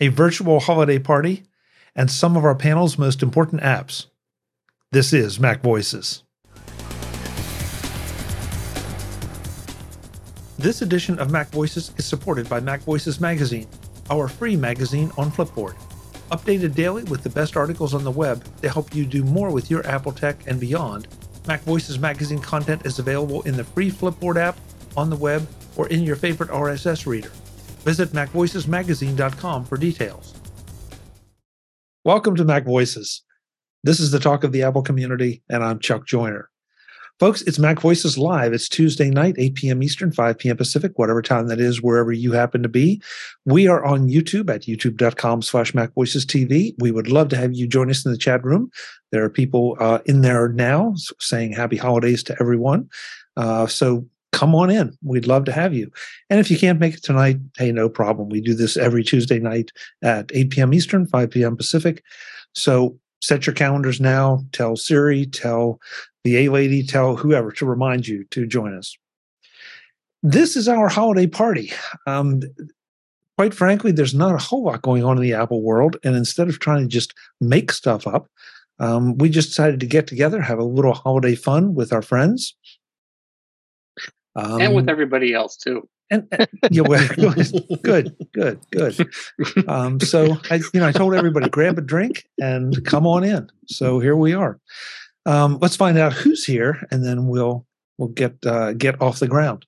a virtual holiday party, and some of our panel's most important apps. This is Mac Voices. This edition of Mac Voices is supported by Mac Voices Magazine, our free magazine on Flipboard. Updated daily with the best articles on the web to help you do more with your Apple tech and beyond, Mac Voices Magazine content is available in the free Flipboard app, on the web, or in your favorite RSS reader. Visit MacVoicesMagazine.com for details. Welcome to Mac Voices. This is the talk of the Apple community, and I'm Chuck Joiner. Folks, it's Mac Voices Live. It's Tuesday night, 8 p.m. Eastern, 5 p.m. Pacific, whatever time that is, wherever you happen to be. We are on YouTube at youtube.com slash Mac TV. We would love to have you join us in the chat room. There are people uh, in there now saying happy holidays to everyone. Uh, so come on in. We'd love to have you. And if you can't make it tonight, hey, no problem. We do this every Tuesday night at 8 p.m. Eastern, 5 p.m. Pacific. So set your calendars now. Tell Siri, tell the A lady, tell whoever to remind you to join us. This is our holiday party. Um, quite frankly, there's not a whole lot going on in the Apple world. And instead of trying to just make stuff up, um, we just decided to get together, have a little holiday fun with our friends. Um, and with everybody else too. And, and yeah, well, good, good, good. Um, so I, you know, I told everybody grab a drink and come on in. So here we are. Um, let's find out who's here, and then we'll we'll get uh, get off the ground.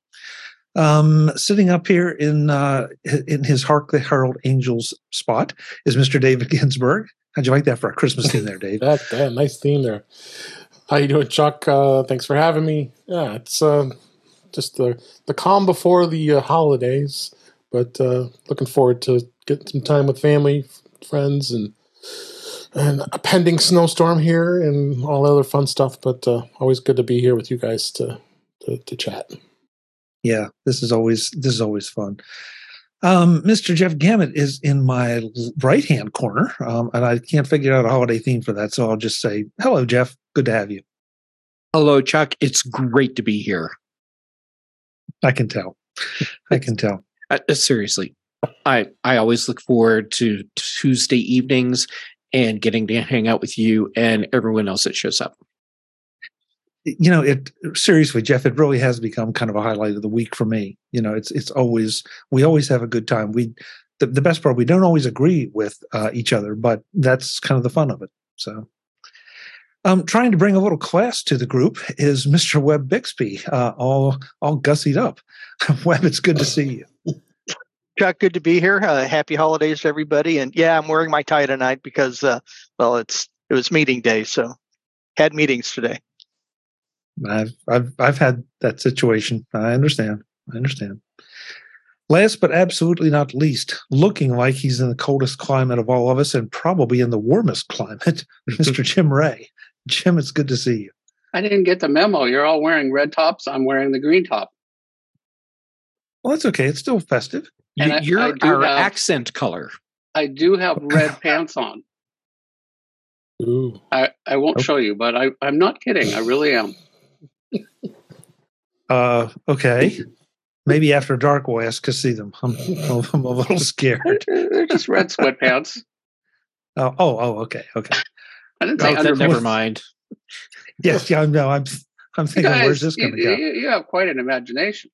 Um, sitting up here in uh, in his Hark the Herald Angels spot is Mr. David Ginsburg. How'd you like that for a Christmas theme there, Dave? that, that nice theme there. How you doing, Chuck? Uh, thanks for having me. Yeah, it's uh, just the the calm before the uh, holidays, but uh, looking forward to getting some time with family, friends, and and a pending snowstorm here and all other fun stuff. But uh, always good to be here with you guys to, to, to chat. Yeah, this is always this is always fun. Um, Mr. Jeff Gamet is in my right hand corner, um, and I can't figure out a holiday theme for that, so I'll just say hello, Jeff. Good to have you. Hello, Chuck. It's great to be here. I can tell. I can tell. Uh, seriously, I I always look forward to Tuesday evenings and getting to hang out with you and everyone else that shows up. You know, it seriously, Jeff, it really has become kind of a highlight of the week for me. You know, it's it's always we always have a good time. We the, the best part we don't always agree with uh, each other, but that's kind of the fun of it. So um, trying to bring a little class to the group is Mr. Webb Bixby, uh, all all gussied up. Webb, it's good to see you. Chuck, good to be here. Uh, happy holidays to everybody. And yeah, I'm wearing my tie tonight because, uh, well, it's it was meeting day, so had meetings today. I've I've I've had that situation. I understand. I understand. Last but absolutely not least, looking like he's in the coldest climate of all of us and probably in the warmest climate, Mr. Jim Rea. Jim, it's good to see you. I didn't get the memo. You're all wearing red tops. I'm wearing the green top. Well, that's okay. It's still festive. And you're I, I our have, accent color. I do have red pants on. Ooh. I, I won't okay. show you, but I, I'm not kidding. I really am. Uh, okay. Maybe after dark we'll ask to see them. I'm, I'm a little scared. They're just red sweatpants. Oh, oh, oh, okay, okay. I didn't say oh, never mind. Yes, yeah, no, I'm, I'm thinking, guys, where's this going to go? You, you have quite an imagination.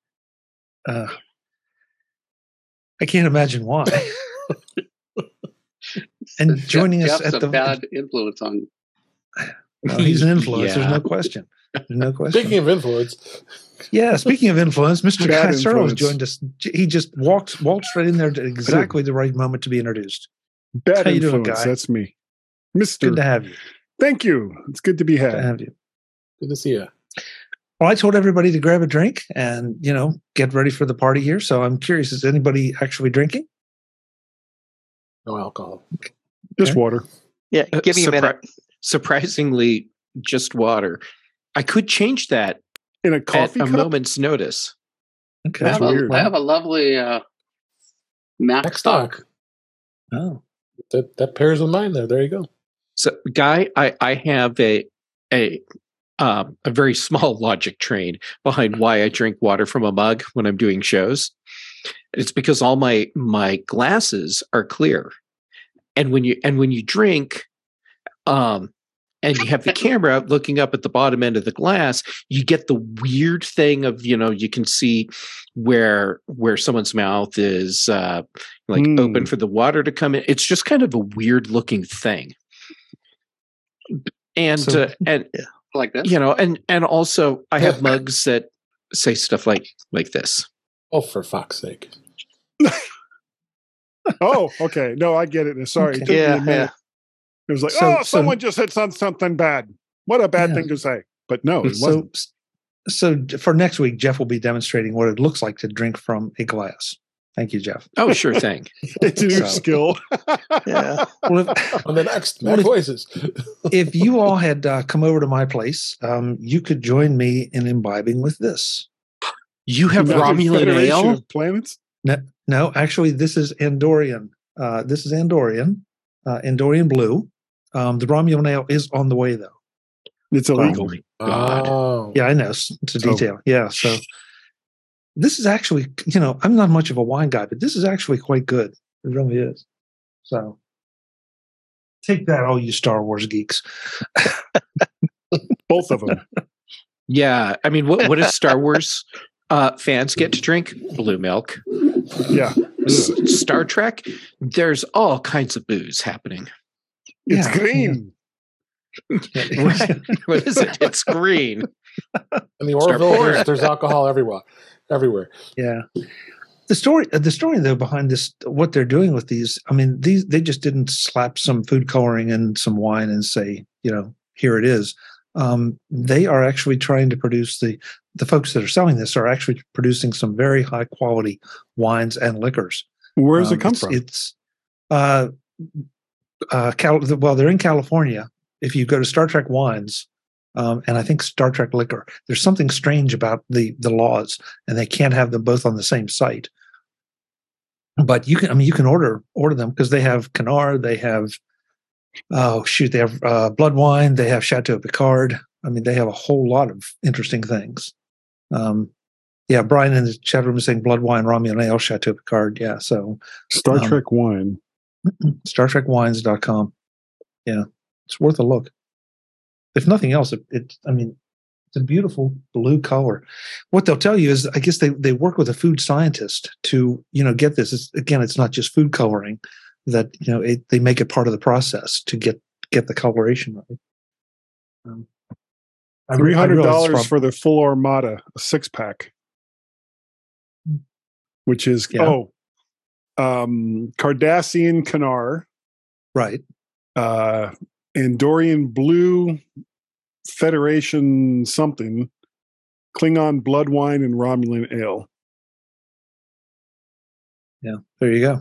Uh, I can't imagine why. and joining Jeff, us at the bad influence on. Well, he's an influence. yeah. There's no question. There's no question. Speaking of influence, yeah. Speaking of influence, Mr. Guy Searles joined us. He just walked walked right in there at exactly the right moment to be introduced. Bad How influence. Doing, that's me, Mister. Good to have you. Thank you. It's good to be had. Good to have you. Good to see you. Well, I told everybody to grab a drink and, you know, get ready for the party here. So I'm curious, is anybody actually drinking? No alcohol. Just water. Yeah, uh, give me uh, a minute. Surprisingly, just water. I could change that in a coffee at cup? a moment's notice. Okay, I have, a, I have a lovely uh, Macstock. Oh, that that pairs with mine. There, there you go. So, guy, I I have a a um, a very small logic train behind why I drink water from a mug when I'm doing shows. It's because all my my glasses are clear, and when you and when you drink, um, and you have the camera looking up at the bottom end of the glass, you get the weird thing of you know you can see where where someone's mouth is uh, like mm. open for the water to come in. It's just kind of a weird looking thing. And so, uh, and yeah, like that, you know, and and also I have mugs that say stuff like like this. Oh, for fuck's sake! oh, okay. No, I get it. Sorry, okay. it yeah, yeah. It was like, so, oh, someone so, just said something bad. What a bad yeah. thing to say. But no, it so, wasn't. So for next week, Jeff will be demonstrating what it looks like to drink from a glass. Thank you, Jeff. Oh, sure thing. it's a so, skill. yeah. Well, if, On the next well, voices. if you all had uh, come over to my place, um, you could join me in imbibing with this. You have Romulan ale. Planets? No, no, actually, this is Andorian. Uh, this is Andorian, uh, Andorian blue. Um, the Romulan ale is on the way, though. It's illegal. Oh, God. Oh. Yeah, I know. It's a detail. Oh. Yeah. So this is actually, you know, I'm not much of a wine guy, but this is actually quite good. It really is. So take that, all you Star Wars geeks. Both of them. Yeah. I mean, what, what does Star Wars uh, fans get to drink? Blue milk. Yeah. S- Star Trek, there's all kinds of booze happening. It's yeah. green. what is it? It's green. In the Orville, there's, there's alcohol everywhere. Everywhere. Yeah. The story, uh, the story though behind this, what they're doing with these, I mean, these they just didn't slap some food coloring and some wine and say, you know, here it is. Um, they are actually trying to produce the the folks that are selling this are actually producing some very high quality wines and liquors. Where does um, it come it's, from? It's uh, uh, Cal- well, they're in California. If you go to Star Trek Wines, um, and I think Star Trek Liquor, there's something strange about the the laws, and they can't have them both on the same site. But you can, I mean, you can order order them because they have Kanar, they have oh shoot, they have uh, blood wine, they have Chateau Picard. I mean, they have a whole lot of interesting things. Um, yeah, Brian in the chat room is saying blood wine, Romulan ale, Chateau Picard. Yeah, so Star um, Trek wine. StarTrekWines.com. Yeah, it's worth a look. If nothing else, it, it, I mean, it's a beautiful blue color. What they'll tell you is, I guess they, they work with a food scientist to, you know, get this. It's, again, it's not just food coloring that, you know, it, they make it part of the process to get, get the coloration right. Um, Three hundred dollars for the full armada, a six pack, which is yeah. oh, um, Cardassian Kanar, right? Uh, Andorian Blue, Federation something, Klingon Blood Wine, and Romulan Ale. Yeah, there you go.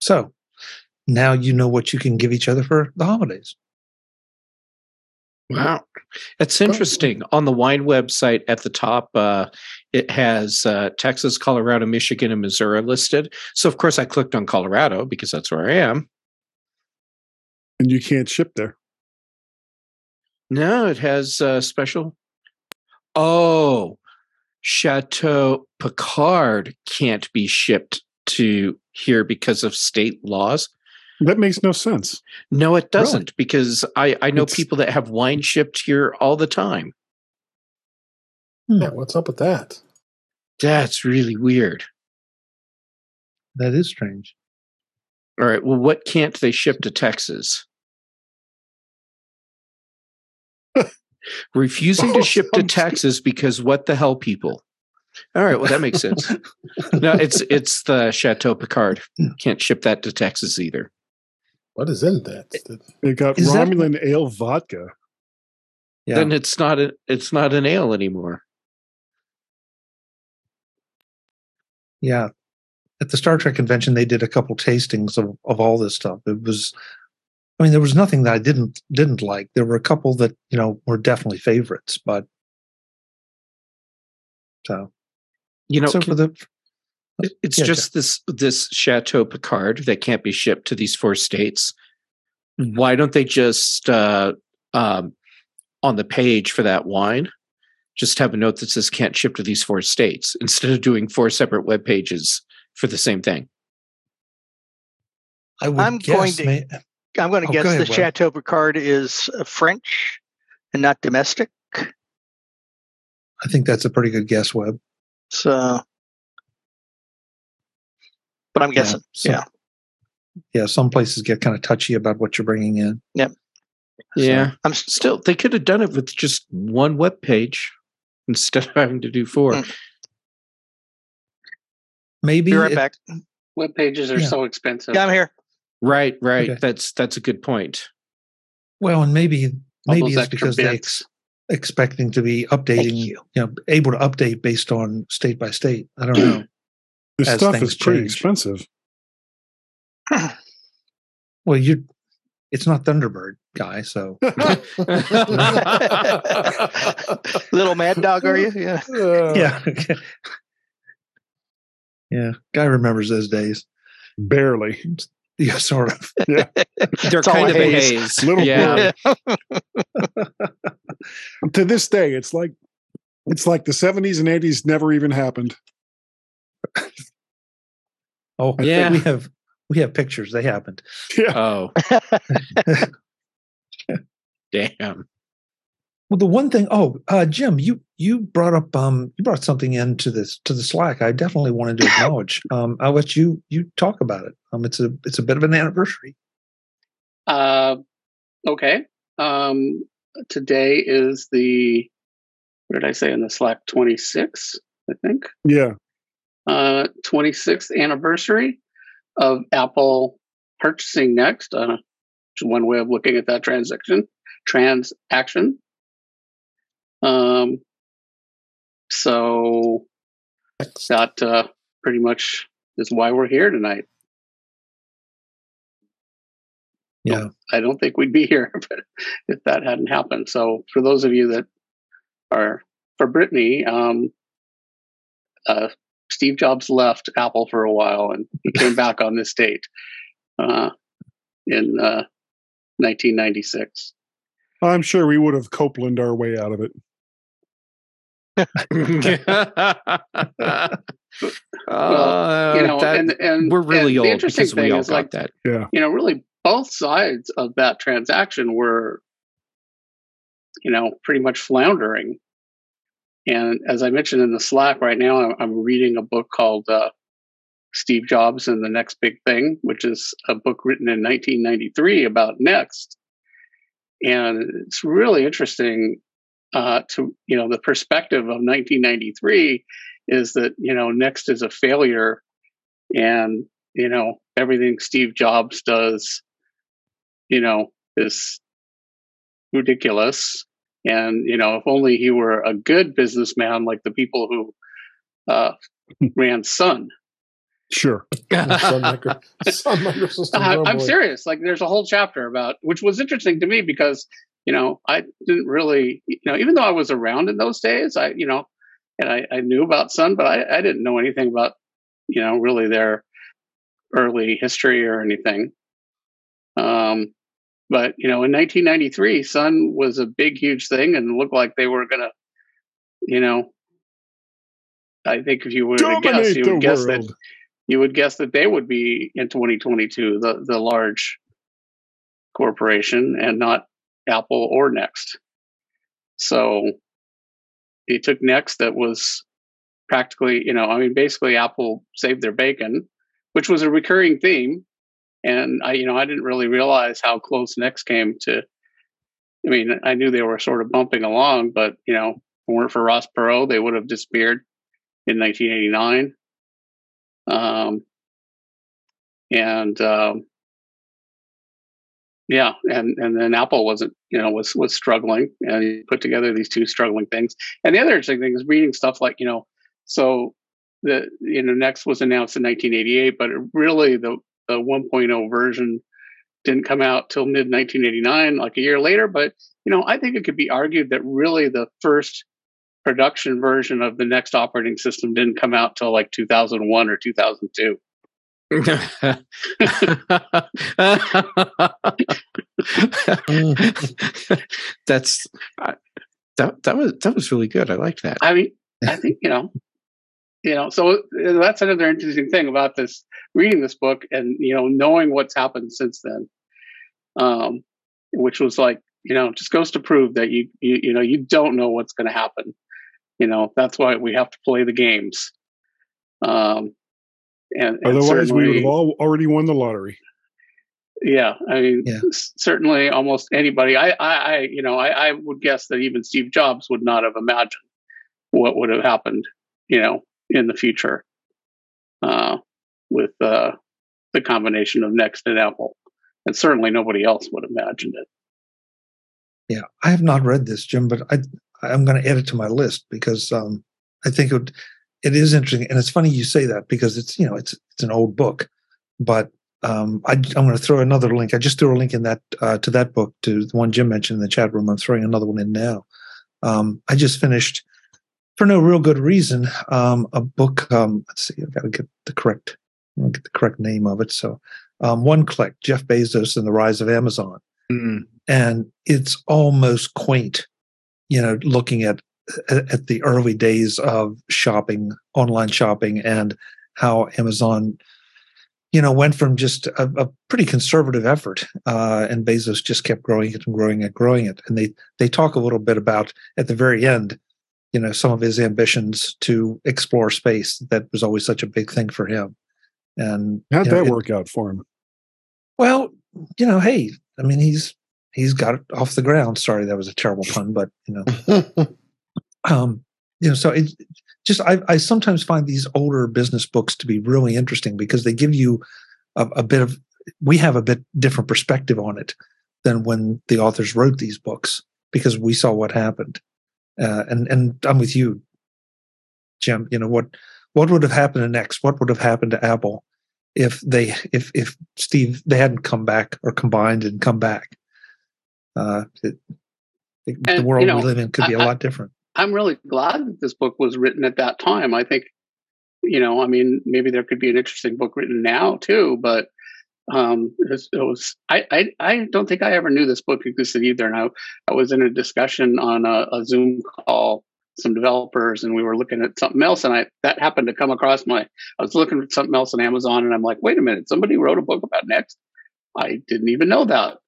So now you know what you can give each other for the holidays. Wow, that's interesting. On the wine website at the top, uh, it has uh, Texas, Colorado, Michigan, and Missouri listed. So, of course, I clicked on Colorado because that's where I am. And you can't ship there. No, it has uh, special. Oh, Chateau Picard can't be shipped to here because of state laws. That makes no sense. No, it doesn't really? because I, I know it's, people that have wine shipped here all the time. Yeah, what's up with that? That's really weird. That is strange. All right. Well, what can't they ship to Texas? Refusing oh, to ship to Texas because what the hell, people? All right. Well, that makes sense. no, it's it's the Chateau Picard. Can't ship that to Texas either. What is in that? They got is Romulan that, ale vodka. Yeah. Then it's not a, it's not an ale anymore. Yeah. At the Star Trek convention, they did a couple tastings of, of all this stuff. It was, I mean, there was nothing that I didn't didn't like. There were a couple that you know were definitely favorites, but so you know, so can, for the it's yeah, just this this Chateau Picard that can't be shipped to these four states. Why don't they just uh, um, on the page for that wine just have a note that says can't ship to these four states instead of doing four separate web pages for the same thing? I would I'm guess, going to. May- I'm going to oh, guess ahead, the Webb. Chateau Picard is uh, French and not domestic. I think that's a pretty good guess, Webb. So, but I'm guessing, yeah. yeah. Yeah, some places get kind of touchy about what you're bringing in. Yep. Yeah, so, I'm still. They could have done it with just one web page instead of having to do four. Mm. Maybe Be right it, back. Web pages are yeah. so expensive. Yeah, I'm here. Right, right. Okay. That's that's a good point. Well, and maybe maybe it's because they ex- expecting to be updating, you. you. know, able to update based on state by state. I don't know. this stuff is pretty change. expensive. well, you it's not Thunderbird guy, so little mad dog, are you? Yeah, uh, yeah, yeah. Guy remembers those days. Barely. Yeah, sort of. Yeah. They're it's kind of a haze. haze. Little yeah. to this day, it's like it's like the seventies and eighties never even happened. oh yeah, we have we have pictures. They happened. Yeah. Oh. Damn. Well, the one thing. Oh, uh, Jim, you you brought up um you brought something into this to the Slack. I definitely wanted to acknowledge. um, I'll let you you talk about it. Um, it's a it's a bit of an anniversary. Uh, okay. Um, today is the what did I say in the Slack? Twenty six, I think. Yeah. Uh, twenty sixth anniversary of Apple purchasing Next. Uh, one way of looking at that transaction. Transaction. Um, so that uh, pretty much is why we're here tonight. Yeah, I don't think we'd be here if that hadn't happened. So for those of you that are for Brittany, um, uh, Steve Jobs left Apple for a while and he came back on this date uh, in uh, 1996. I'm sure we would have Copland our way out of it. Well, you know, that, and, and, we're really and old because we all got like, that. Yeah. You know, really both sides of that transaction were, you know, pretty much floundering. And as I mentioned in the Slack right now, I'm reading a book called uh, Steve Jobs and the Next Big Thing, which is a book written in 1993 about Next. And it's really interesting uh, to you know the perspective of 1993 is that you know Next is a failure, and you know everything Steve Jobs does, you know, is ridiculous. And you know, if only he were a good businessman like the people who uh, ran Sun. Sure. Sun micro, Sun uh, I'm serious. Like, there's a whole chapter about, which was interesting to me because you know, I didn't really, you know, even though I was around in those days, I, you know, and I, I knew about Sun, but I, I didn't know anything about, you know, really their early history or anything. Um, but you know, in 1993, Sun was a big, huge thing, and looked like they were gonna, you know, I think if you were to guess, you would guess world. that you would guess that they would be in 2022 the the large corporation and not Apple or Next. So he took Next that was practically, you know, I mean, basically Apple saved their bacon, which was a recurring theme. And I, you know, I didn't really realize how close Next came to. I mean, I knew they were sort of bumping along, but you know, weren't for Ross Perot, they would have disappeared in 1989. Um, and um, yeah, and and then Apple wasn't, you know, was was struggling, and he put together these two struggling things. And the other interesting thing is reading stuff like, you know, so the you know Next was announced in 1988, but really the the 1.0 version didn't come out till mid 1989, like a year later. But you know, I think it could be argued that really the first production version of the Next operating system didn't come out till like 2001 or 2002. That's that that was that was really good. I liked that. I mean, I think you know, you know, so that's another interesting thing about this reading this book and you know knowing what's happened since then, um, which was like you know just goes to prove that you you you know you don't know what's going to happen. You know that's why we have to play the games. Um, and, and otherwise we would have all already won the lottery. Yeah, I mean, yeah. certainly almost anybody. I, I, I you know, I, I would guess that even Steve Jobs would not have imagined what would have happened, you know, in the future uh, with uh, the combination of Next and Apple. And certainly nobody else would have imagined it. Yeah, I have not read this, Jim, but I I'm going to add it to my list because um, I think it, would, it is interesting, and it's funny you say that because it's you know it's it's an old book, but um, I, am going to throw another link. I just threw a link in that uh, to that book to the one Jim mentioned in the chat room. I'm throwing another one in now. Um, I just finished for no real good reason, um, a book. Um, let's see, I've got to get the correct, get the correct name of it. So, um, one click, Jeff Bezos and the rise of Amazon, mm-hmm. and it's almost quaint, you know, looking at at the early days of shopping, online shopping, and how Amazon, you know, went from just a, a pretty conservative effort, uh, and Bezos just kept growing it and growing it, growing it. And they they talk a little bit about at the very end you know some of his ambitions to explore space. That was always such a big thing for him. And how'd that know, work it, out for him? Well you know hey i mean he's he's got it off the ground. Sorry that was a terrible pun but you know um you know so it just I, I sometimes find these older business books to be really interesting because they give you a, a bit of we have a bit different perspective on it than when the authors wrote these books because we saw what happened uh, and and I'm with you, Jim. You know what what would have happened next? What would have happened to Apple if they if if Steve they hadn't come back or combined and come back? Uh, it, it, and, the world you know, we live in could be I, a lot different. I'm really glad that this book was written at that time. I think, you know, I mean, maybe there could be an interesting book written now too, but um, it was, it was I, I, I don't think I ever knew this book existed either. And I, I was in a discussion on a, a Zoom call, some developers, and we were looking at something else. And I that happened to come across my. I was looking at something else on Amazon, and I'm like, wait a minute, somebody wrote a book about Next. I didn't even know that.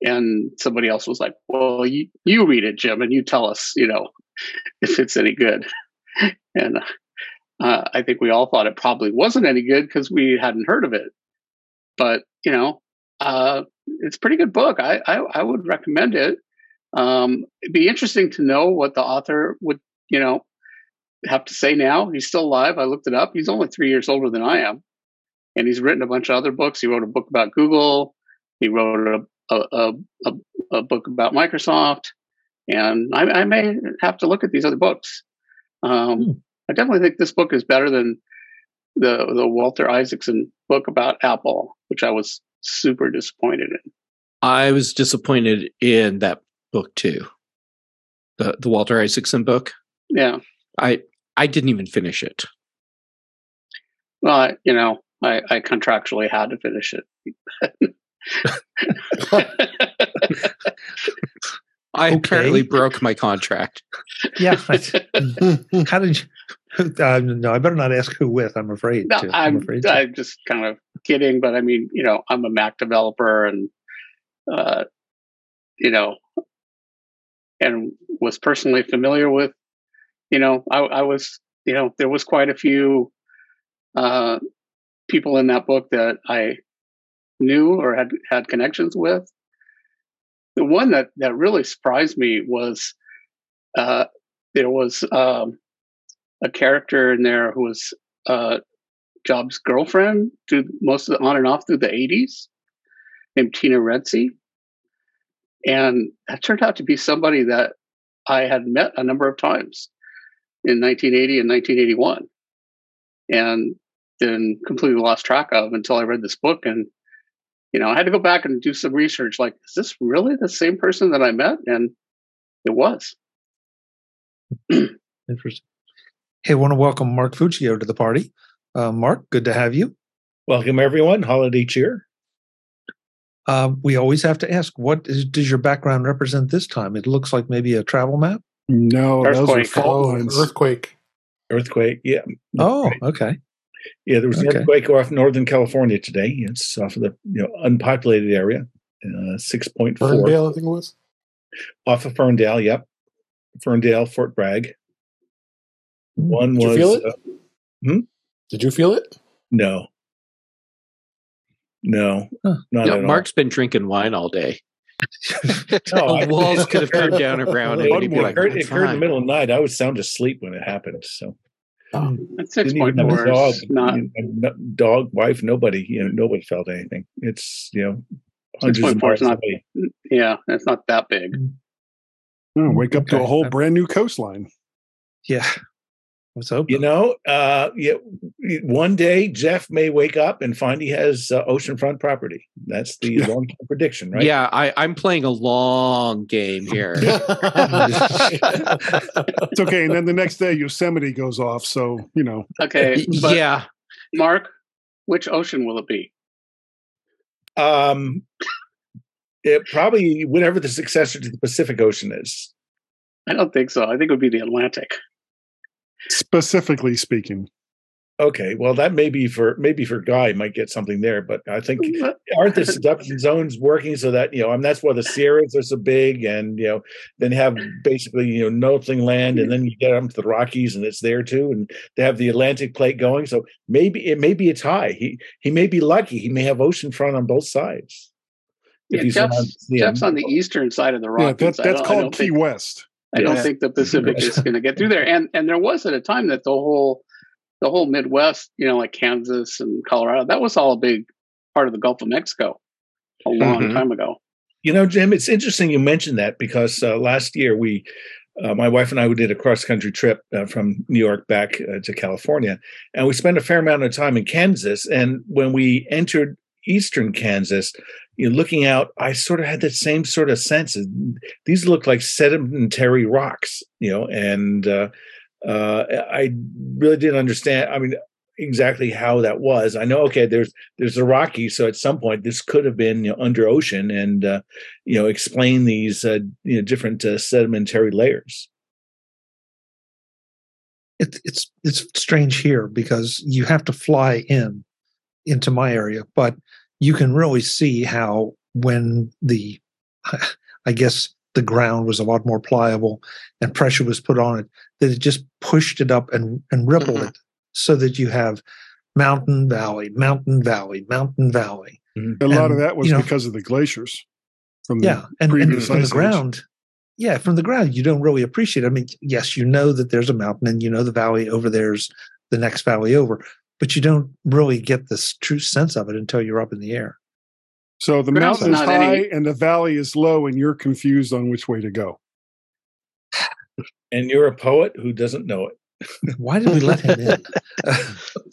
And somebody else was like, well, you you read it, Jim, and you tell us, you know, if it's any good. And uh, I think we all thought it probably wasn't any good because we hadn't heard of it but you know, uh, it's a pretty good book. I, I, I would recommend it. Um, it'd be interesting to know what the author would, you know, have to say now. He's still alive. I looked it up. He's only three years older than I am, and he's written a bunch of other books. He wrote a book about Google. He wrote a a, a, a book about Microsoft, and I, I, may have to look at these other books. Um, hmm. I definitely think this book is better than the the Walter Isaacson book about Apple, which I was super disappointed in. I was disappointed in that book too. The the Walter Isaacson book. Yeah. I I didn't even finish it. Well, I, you know, I, I contractually had to finish it. I okay. apparently broke my contract. Yeah. How did you? Uh, no, I better not ask who with. I'm afraid. No, to. I'm, I'm, afraid I'm just kind of kidding, but I mean, you know, I'm a Mac developer, and uh, you know, and was personally familiar with. You know, I, I was, you know, there was quite a few uh, people in that book that I knew or had had connections with. The one that that really surprised me was uh, there was um, a character in there who was uh, Jobs' girlfriend through most of the on and off through the 80s, named Tina Redse. And that turned out to be somebody that I had met a number of times in 1980 and 1981. And then completely lost track of until I read this book. And, you know, I had to go back and do some research like, is this really the same person that I met? And it was. Interesting. Hey, I want to welcome Mark Fuccio to the party. Uh, Mark, good to have you. Welcome, everyone. Holiday cheer. Uh, we always have to ask, what is, does your background represent this time? It looks like maybe a travel map. No, earthquake. those are fault lines. Earthquake. Earthquake. Yeah. Oh, okay. Yeah, there was an earthquake off Northern California today. It's off of the you know unpopulated area. Uh, Six point four. Ferndale, I think it was. Off of Ferndale. Yep. Ferndale, Fort Bragg. One Did was. you feel it? Uh, hmm? Did you feel it? No. No, Huh. not Yeah, at Mark's been drinking wine all day. No, the walls could have come down around him. and he'd be it like, occurred, it occurred in the middle of the night. I was sound asleep when it happened. So At six didn't point even have a four dog, not you know, dog, wife, nobody. You know, nobody felt anything. It's you know six hundreds point of four miles is not away. yeah, it's not that big. Oh, wake up to a whole brand new coastline. Yeah. Let's hope. You know, uh, yeah. One day Jeff may wake up and find he has uh, oceanfront property. That's the long-term prediction, right? Yeah, I, I'm playing a long game here. It's okay. And then the next day, Yosemite goes off. So, you know, Okay, but yeah, Mark, which ocean will it be? Um, it probably whatever the successor to the Pacific Ocean is. I don't think so. I think it would be the Atlantic. Specifically speaking, Okay, well, that may be for maybe for Guy might get something there, but I think aren't the subduction zones working so that you know, I mean, that's why the Sierras are so big, and you know, then have basically you know nothing land, and then you get up to the Rockies, and it's there too, and they have the Atlantic plate going. So maybe it may be a tie. He he may be lucky. He may have ocean front on both sides. Yeah, he's Jeff's, around the Jeff's on the eastern side of the yeah, Rockies. that, that's called Key think- West. I don't think the Pacific is going to get through there. And and there was at a time that the whole the whole Midwest, you know, like Kansas and Colorado, that was all a big part of the Gulf of Mexico a long Mhm. time ago. You know, Jim, it's interesting you mentioned that because uh, last year we, uh, my wife and I, we did a cross country trip uh, from New York back uh, to California, and we spent a fair amount of time in Kansas. And when we entered eastern Kansas, you know, looking out, I sort of had that same sort of sense. These look like sedimentary rocks, you know, and uh, uh, I really didn't understand. I mean, exactly how that was. I know, okay, there's there's the Rockies, so at some point this could have been you know, under ocean, and uh, you know, explain these uh, you know different uh, sedimentary layers. It, it's it's strange here because you have to fly in into my area, but you can really see how when the I guess the ground was a lot more pliable and pressure was put on it that it just pushed it up and and rippled Mhm. it so that you have mountain valley, mountain valley, mountain valley. A lot of that was you know- because of the glaciers from the Yeah, and, and previous from the age. ground, yeah, from the ground, you don't really appreciate. it. I mean, yes, you know that there's a mountain, and you know the valley over there's the next valley over, but you don't really get this true sense of it until you're up in the air. So the Ground's mountain is high any- and the valley is low, and you're confused on which way to go. And you're a poet who doesn't know it. Why did we let him in?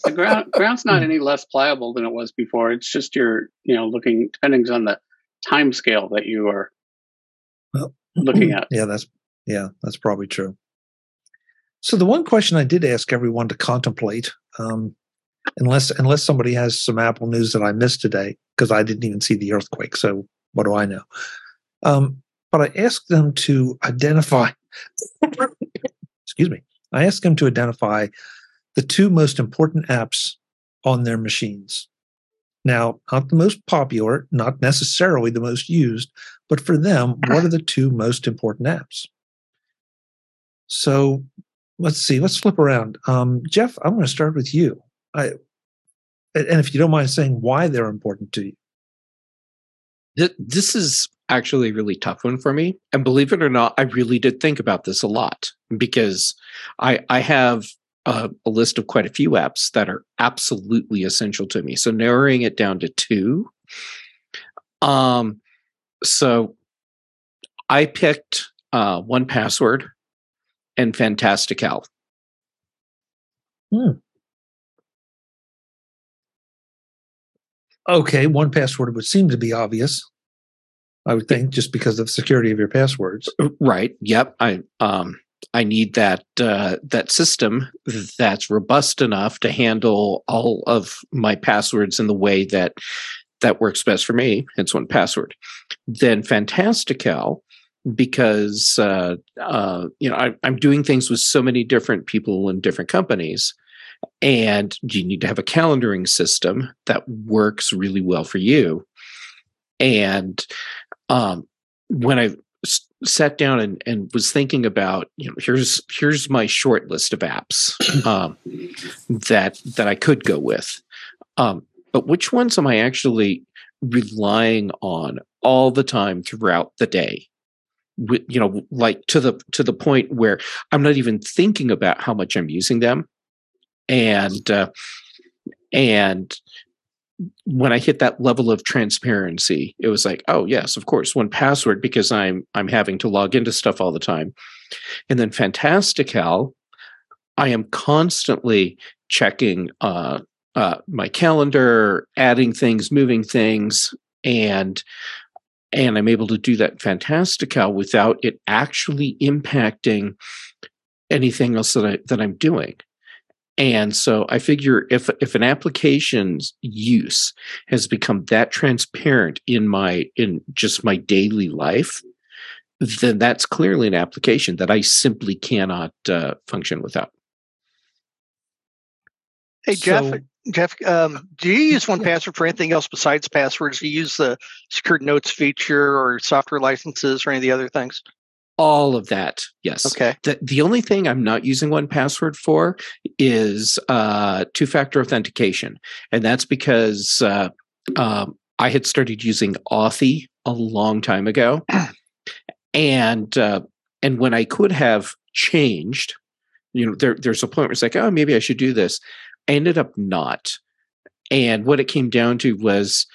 The ground ground's not any less pliable than it was before. It's just your, you know, looking depending on the time scale that you are Well, looking at. yeah, that's yeah, that's probably true. So the one question I did ask everyone to contemplate, um, unless unless somebody has some Apple news that I missed today, because I didn't even see the earthquake. So what do I know? Um, but I asked them to identify. excuse me. I asked them to identify the two most important apps on their machines. Now, not the most popular, not necessarily the most used, but for them, what are the two most important apps? So let's see, let's flip around. Um, Jeff, I'm going to start with you. I, and if you don't mind saying why they're important to you. This is actually a really tough one for me. And believe it or not, I really did think about this a lot because I I have a, a list of quite a few apps that are absolutely essential to me. So narrowing it down to two. Um, so I picked uh, 1Password and Fantastical. Okay, 1Password would seem to be obvious. I would think just because of the security of your passwords. Right. Yep. I um I need that uh, that system that's robust enough to handle all of my passwords in the way that that works best for me. It's 1Password. Then Fantastical because uh, uh, you know I, I'm doing things with so many different people in different companies, and you need to have a calendaring system that works really well for you. And um, when I s- sat down and, and was thinking about, you know, here's here's my short list of apps um, that that I could go with, um, but which ones am I actually relying on all the time throughout the day? you know like to the to the point where i'm not even thinking about how much i'm using them and uh, and when I hit that level of transparency, it was like, oh yes, of course, 1Password because I'm I'm having to log into stuff all the time, and then Fantastical, I am constantly checking uh, uh, my calendar, adding things, moving things, and and I'm able to do that Fantastical without it actually impacting anything else that I that I'm doing. And so I figure if if an application's use has become that transparent in my in just my daily life, then that's clearly an application that I simply cannot uh, function without. Hey Jeff, so, Jeff, um, do you use 1Password for anything else besides passwords? Do you use the secure notes feature or software licenses or any of the other things? All of that yes. Okay. The, the only thing i'm not using 1Password for is uh, two-factor authentication. And that's because uh, um, i had started using authy a long time ago. And uh, and when i could have changed you know there, there's a point where it's like oh maybe i should do this. I ended up not. And what it came down to was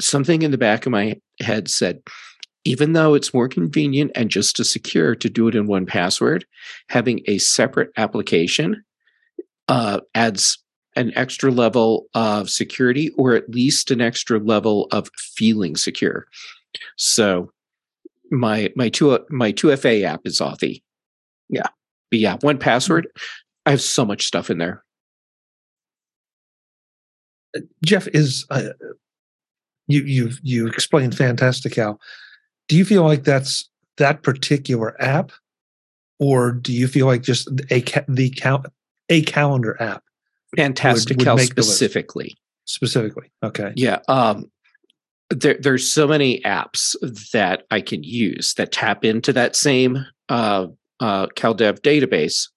something in the back of my head said even though it's more convenient and just as secure to do it in 1Password, having a separate application uh, adds an extra level of security or at least an extra level of feeling secure. So my my two my 2FA app is Authy. Yeah. But yeah, 1Password, I have so much stuff in there. Jeff is uh, you you you explained Fantastical do you feel like that's that particular app? Or do you feel like just a the count a calendar app fantastic would, would specifically. Specifically okay. Yeah um there, there's so many apps that I can use that tap into that same uh, uh, CalDAV database.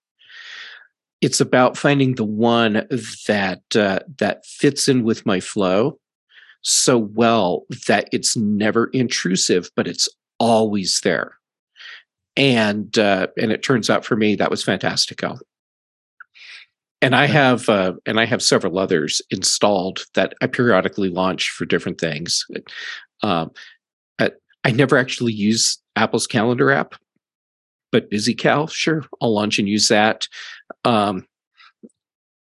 It's about finding the one that uh, that fits in with my flow so well that it's never intrusive, but it's always there. And uh, and it turns out for me that was fantastical. And I have uh, and I have several others installed that I periodically launch for different things. Um, I, I never actually use Apple's calendar app, but BusyCal, sure, I'll launch and use that. Um,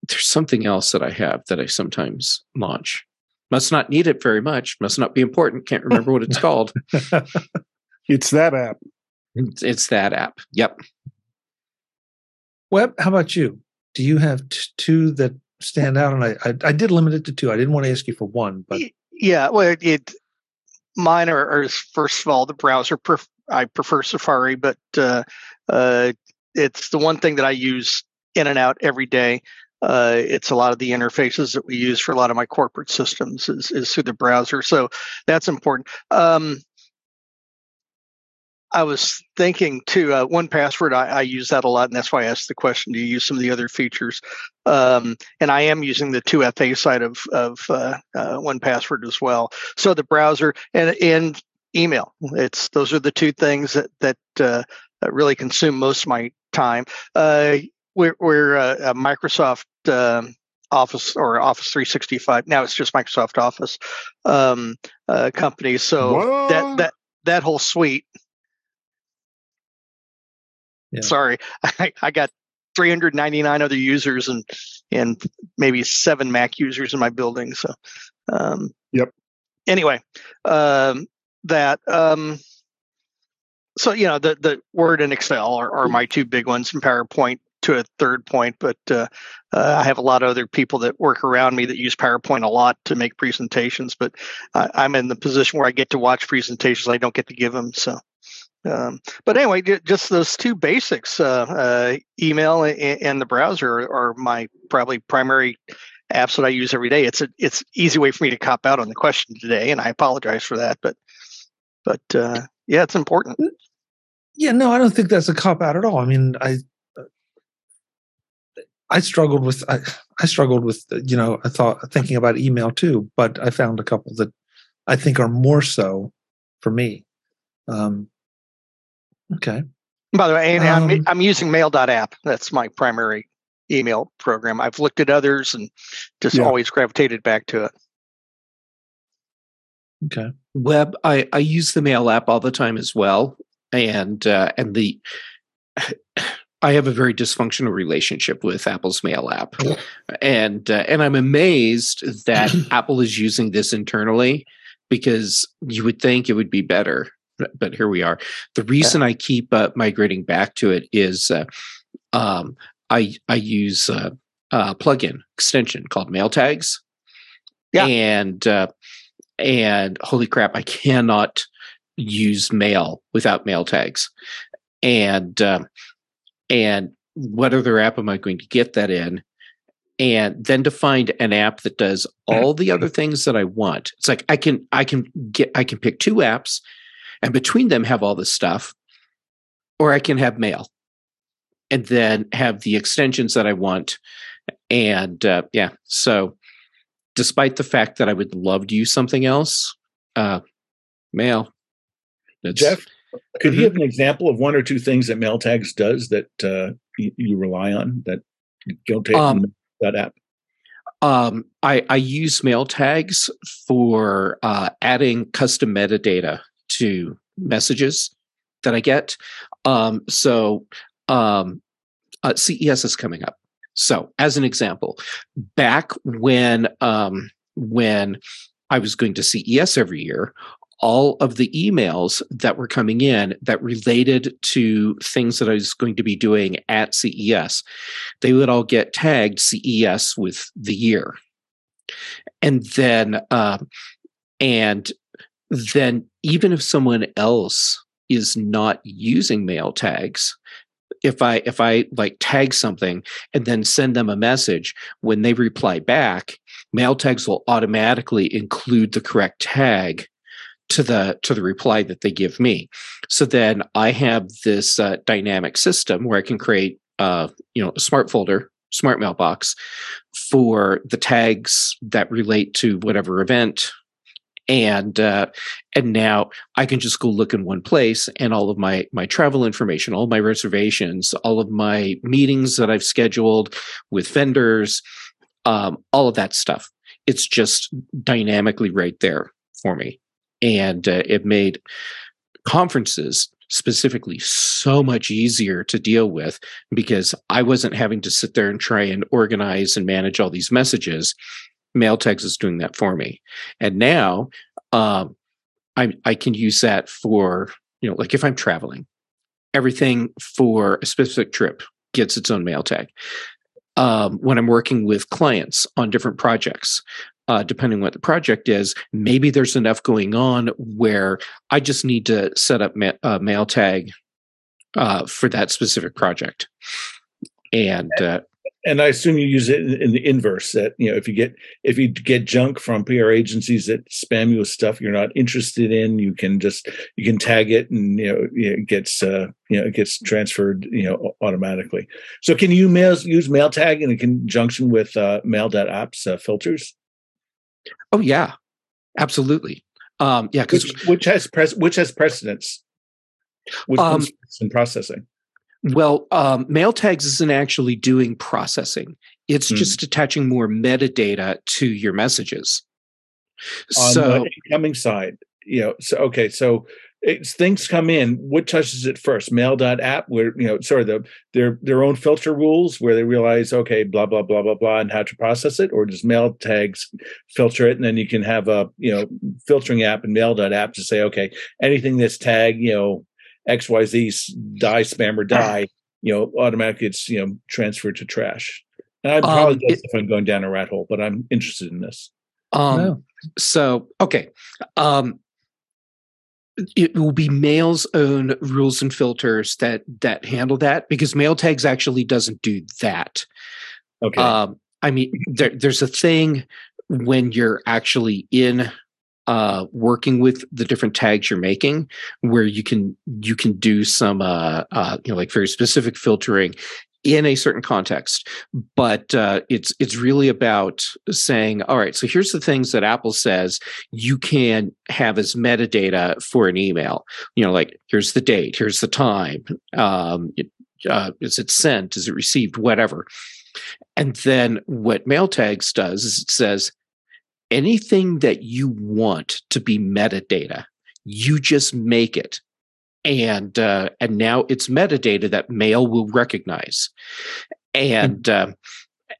there's something else that I have that I sometimes launch. Must not need it very much. Must not be important. Can't remember what it's called. it's that app. It's, it's, that app. Yep. Webb, how about you? Do you have t- two that stand out? And I, I, I, did limit it to two. I didn't want to ask you for one, but yeah, well, it, it mine are, are, first of all the browser. Pref- I prefer Safari, but uh, uh, it's the one thing that I use in and out every day. Uh, it's a lot of the interfaces that we use for a lot of my corporate systems is, is through the browser. So that's important. Um, I was thinking too, uh, 1Password, I, I, use that a lot, and that's why I asked the question do you use some of the other features? Um, and I am using the 2FA side of, of uh, uh, 1Password as well. So the browser and, and email, it's those are the two things that, that, uh, really consume most of my time. Uh, we're, we're a, a Microsoft um, Office or Office 365. Now it's just Microsoft Office um, uh, company. So what? that that that whole suite. Yeah. Sorry, I, I got 399 other users and and maybe seven Mac users in my building. So, um, yep. Anyway, um, that um, so you know the the Word and Excel are, are my two big ones, and PowerPoint to a third point, but uh, uh, I have a lot of other people that work around me that use PowerPoint a lot to make presentations. But I'm in the position where I get to watch presentations; I don't get to give them. So Um, but anyway, just those two basics, uh, uh, email and, and, the browser are, are, my probably primary apps that I use every day. It's it's easy way for me to cop out on the question today, and I apologize for that. But but uh, yeah, it's important. Yeah, no, I don't think that's a cop out at all. I mean, I I struggled with I, I struggled with you know I thought thinking about email too, but I found a couple that I think are more so for me. Um, okay. By the way, um, I'm, I'm using Mail.app. That's my primary email program. I've looked at others and just yeah. always gravitated back to it. Okay. Web, I, I use the Mail app all the time as well, and uh, and the I have a very dysfunctional relationship with Apple's Mail app, and uh, and I'm amazed that Apple is using this internally because you would think it would be better, but here we are. The reason yeah. I keep uh, migrating back to it is uh, um, I I use a, a plugin extension called MailTags, yeah, and uh, and holy crap, I cannot use mail without MailTags, and um, and what other app am I going to get that in? And then to find an app that does all the other things that I want. It's like I can I can get I can pick two apps and between them have all this stuff, or I can have mail and then have the extensions that I want. And uh, yeah, so despite the fact that I would love to use something else, uh, mail. Jeff, could mm-hmm. you have an example of one or two things that MailTags does that uh, you, you, rely on that you don't take um, that app? Um, I, I use MailTags for uh, adding custom metadata to messages that I get. Um, so um, uh, CES is coming up. So, as an example, back when um, when I was going to CES every year, all of the emails that were coming in that related to things that I was going to be doing at CES, they would all get tagged CES with the year. And then, uh, and then even if someone else is not using mail tags, if I if I like tag something and then send them a message, when they reply back, mail tags will automatically include the correct tag to the to the reply that they give me. So then I have this uh, dynamic system where I can create uh, you know a smart folder, smart mailbox for the tags that relate to whatever event and uh, and now I can just go look in one place, and all of my my travel information, all my reservations, all of my meetings that I've scheduled with vendors, um, all of that stuff. It's just dynamically right there for me, and uh, it made conferences specifically so much easier to deal with because I wasn't having to sit there and try and organize and manage all these messages. MailTags is doing that for me. And now um, I, I can use that for, you know, like if I'm traveling, everything for a specific trip gets its own mail tag. Um, when I'm working with clients on different projects, uh, depending what the project is, maybe there's enough going on where I just need to set up ma- a mail tag uh, for that specific project. And uh, and I assume you use it in, in, the inverse that you know if you get if you get junk from PR agencies that spam you with stuff you're not interested in, you can just you can tag it and you know it gets uh, you know it gets transferred you know automatically. So can you mail, use mail tag in conjunction with uh, mail.apps uh, filters? Oh yeah, absolutely. Um, yeah, because which, which, has pres- which has precedence. Which um, in processing? Well, um, mail tags isn't actually doing processing. It's mm. just attaching more metadata to your messages. On so, the incoming side, you know, so okay, so it's things come in. What touches it first? Mail.app, where you know, sorry, the their their own filter rules where they realize, okay, blah blah blah blah blah, and how to process it, or does mail tags filter it, and then you can have a you know filtering app and mail.app to say, okay, anything that's tagged, you know, XYZ die spam or die, you know, automatically it's, you know, transferred to trash. And I apologize um, it, if I'm going down a rat hole, but I'm interested in this. Um, no. so, okay. Um, it will be Mail's own rules and filters that that handle that because MailTags actually doesn't do that. Okay. Um, I mean, there, there's a thing when you're actually in uh, working with the different tags you're making, where you can you can do some uh, uh, you know like very specific filtering in a certain context but uh, it's it's really about saying all right so here's the things that apple says you can have as metadata for an email. You know like here's the date here's the time um, uh, is it sent is it received whatever. And then what mail tags does is it says anything that you want to be metadata you just make it and uh, and now it's metadata that mail will recognize. And uh,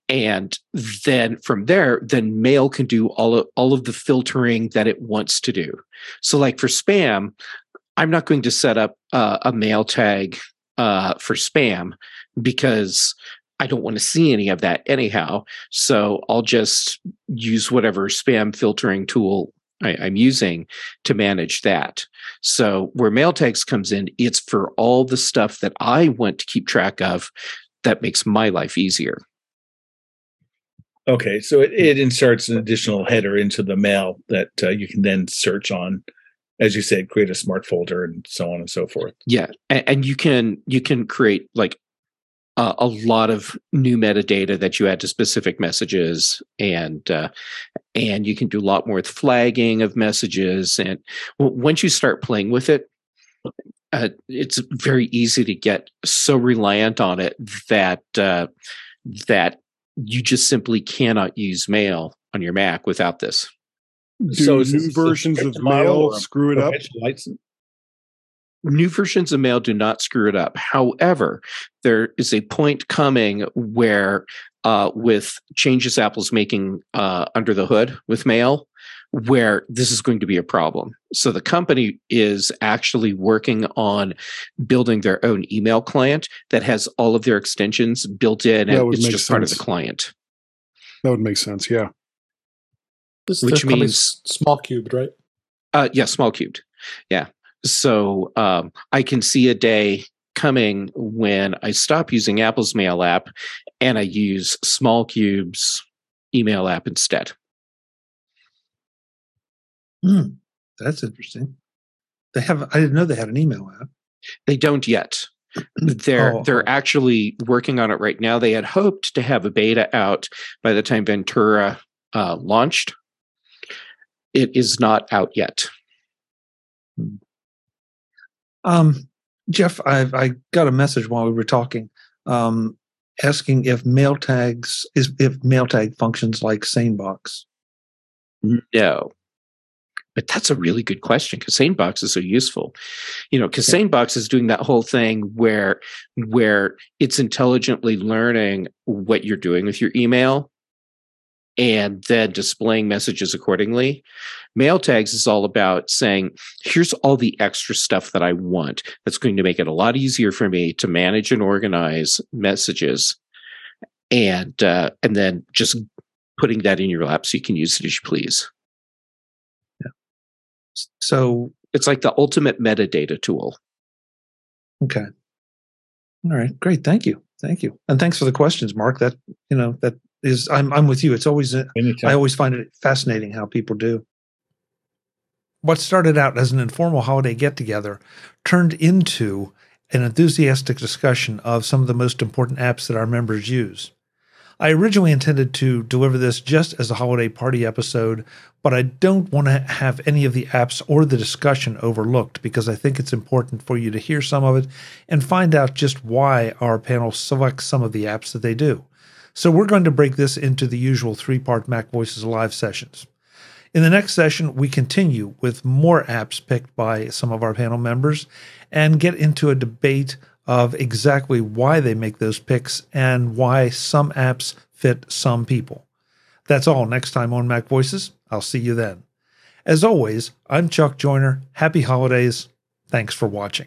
and then from there then mail can do all of all of the filtering that it wants to do. So like for spam i'm not going to set up uh, a mail tag uh, for spam because I don't want to see any of that anyhow. So I'll just use whatever spam filtering tool I, am using to manage that. So where mail tags comes in, it's for all the stuff that I want to keep track of that makes my life easier. Okay, so it, it inserts an additional header into the mail that uh, you can then search on, as you said, create a smart folder and so on and so forth. Yeah, and, and you can you can create like uh, a lot of new metadata that you add to specific messages and uh, and you can do a lot more with flagging of messages and once you start playing with it uh, it's very easy to get so reliant on it that uh, that you just simply cannot use mail on your mac without this do so new versions of mail screw it up license? New versions of mail do not screw it up. However, there is a point coming where, uh, with changes Apple's making uh, under the hood with mail, where this is going to be a problem. So the company is actually working on building their own email client that has all of their extensions built in, and it's just sense. part of the client. That would make sense. Yeah. This Which means SmallCubed, right? Uh, yeah, SmallCubed. Yeah. So um, I can see a day coming when I stop using Apple's Mail app and I use SmallCubed's email app instead. Hmm, that's interesting. They have. I didn't know they had an email app. They don't yet. They're oh, they're actually working on it right now. They had hoped to have a beta out by the time Ventura uh, launched. It is not out yet. Hmm. Um, Jeff, I, I got a message while we were talking, um, asking if mail tags is if mail tag functions like SaneBox. No, but that's a really good question because SaneBox is so useful. You know, because yeah. SaneBox is doing that whole thing where where it's intelligently learning what you're doing with your email and then displaying messages accordingly. Mail tags is all about saying, here's all the extra stuff that I want that's going to make it a lot easier for me to manage and organize messages. And uh, and then just putting that in your lap so you can use it as you please. Yeah. So it's like the ultimate metadata tool. Okay. All right. Great. Thank you. Thank you. And thanks for the questions, Mark. That, you know, that is I'm I'm with you. It's always Anytime. I always find it fascinating how people do. What started out as an informal holiday get together turned into an enthusiastic discussion of some of the most important apps that our members use. I originally intended to deliver this just as a holiday party episode, but I don't want to have any of the apps or the discussion overlooked because I think it's important for you to hear some of it and find out just why our panel selects some of the apps that they do. So we're going to break this into the usual three part MacVoices Live sessions. In the next session, we continue with more apps picked by some of our panel members and get into a debate of exactly why they make those picks and why some apps fit some people. That's all next time on MacVoices. I'll see you then. As always, I'm Chuck Joiner. Happy holidays. Thanks for watching.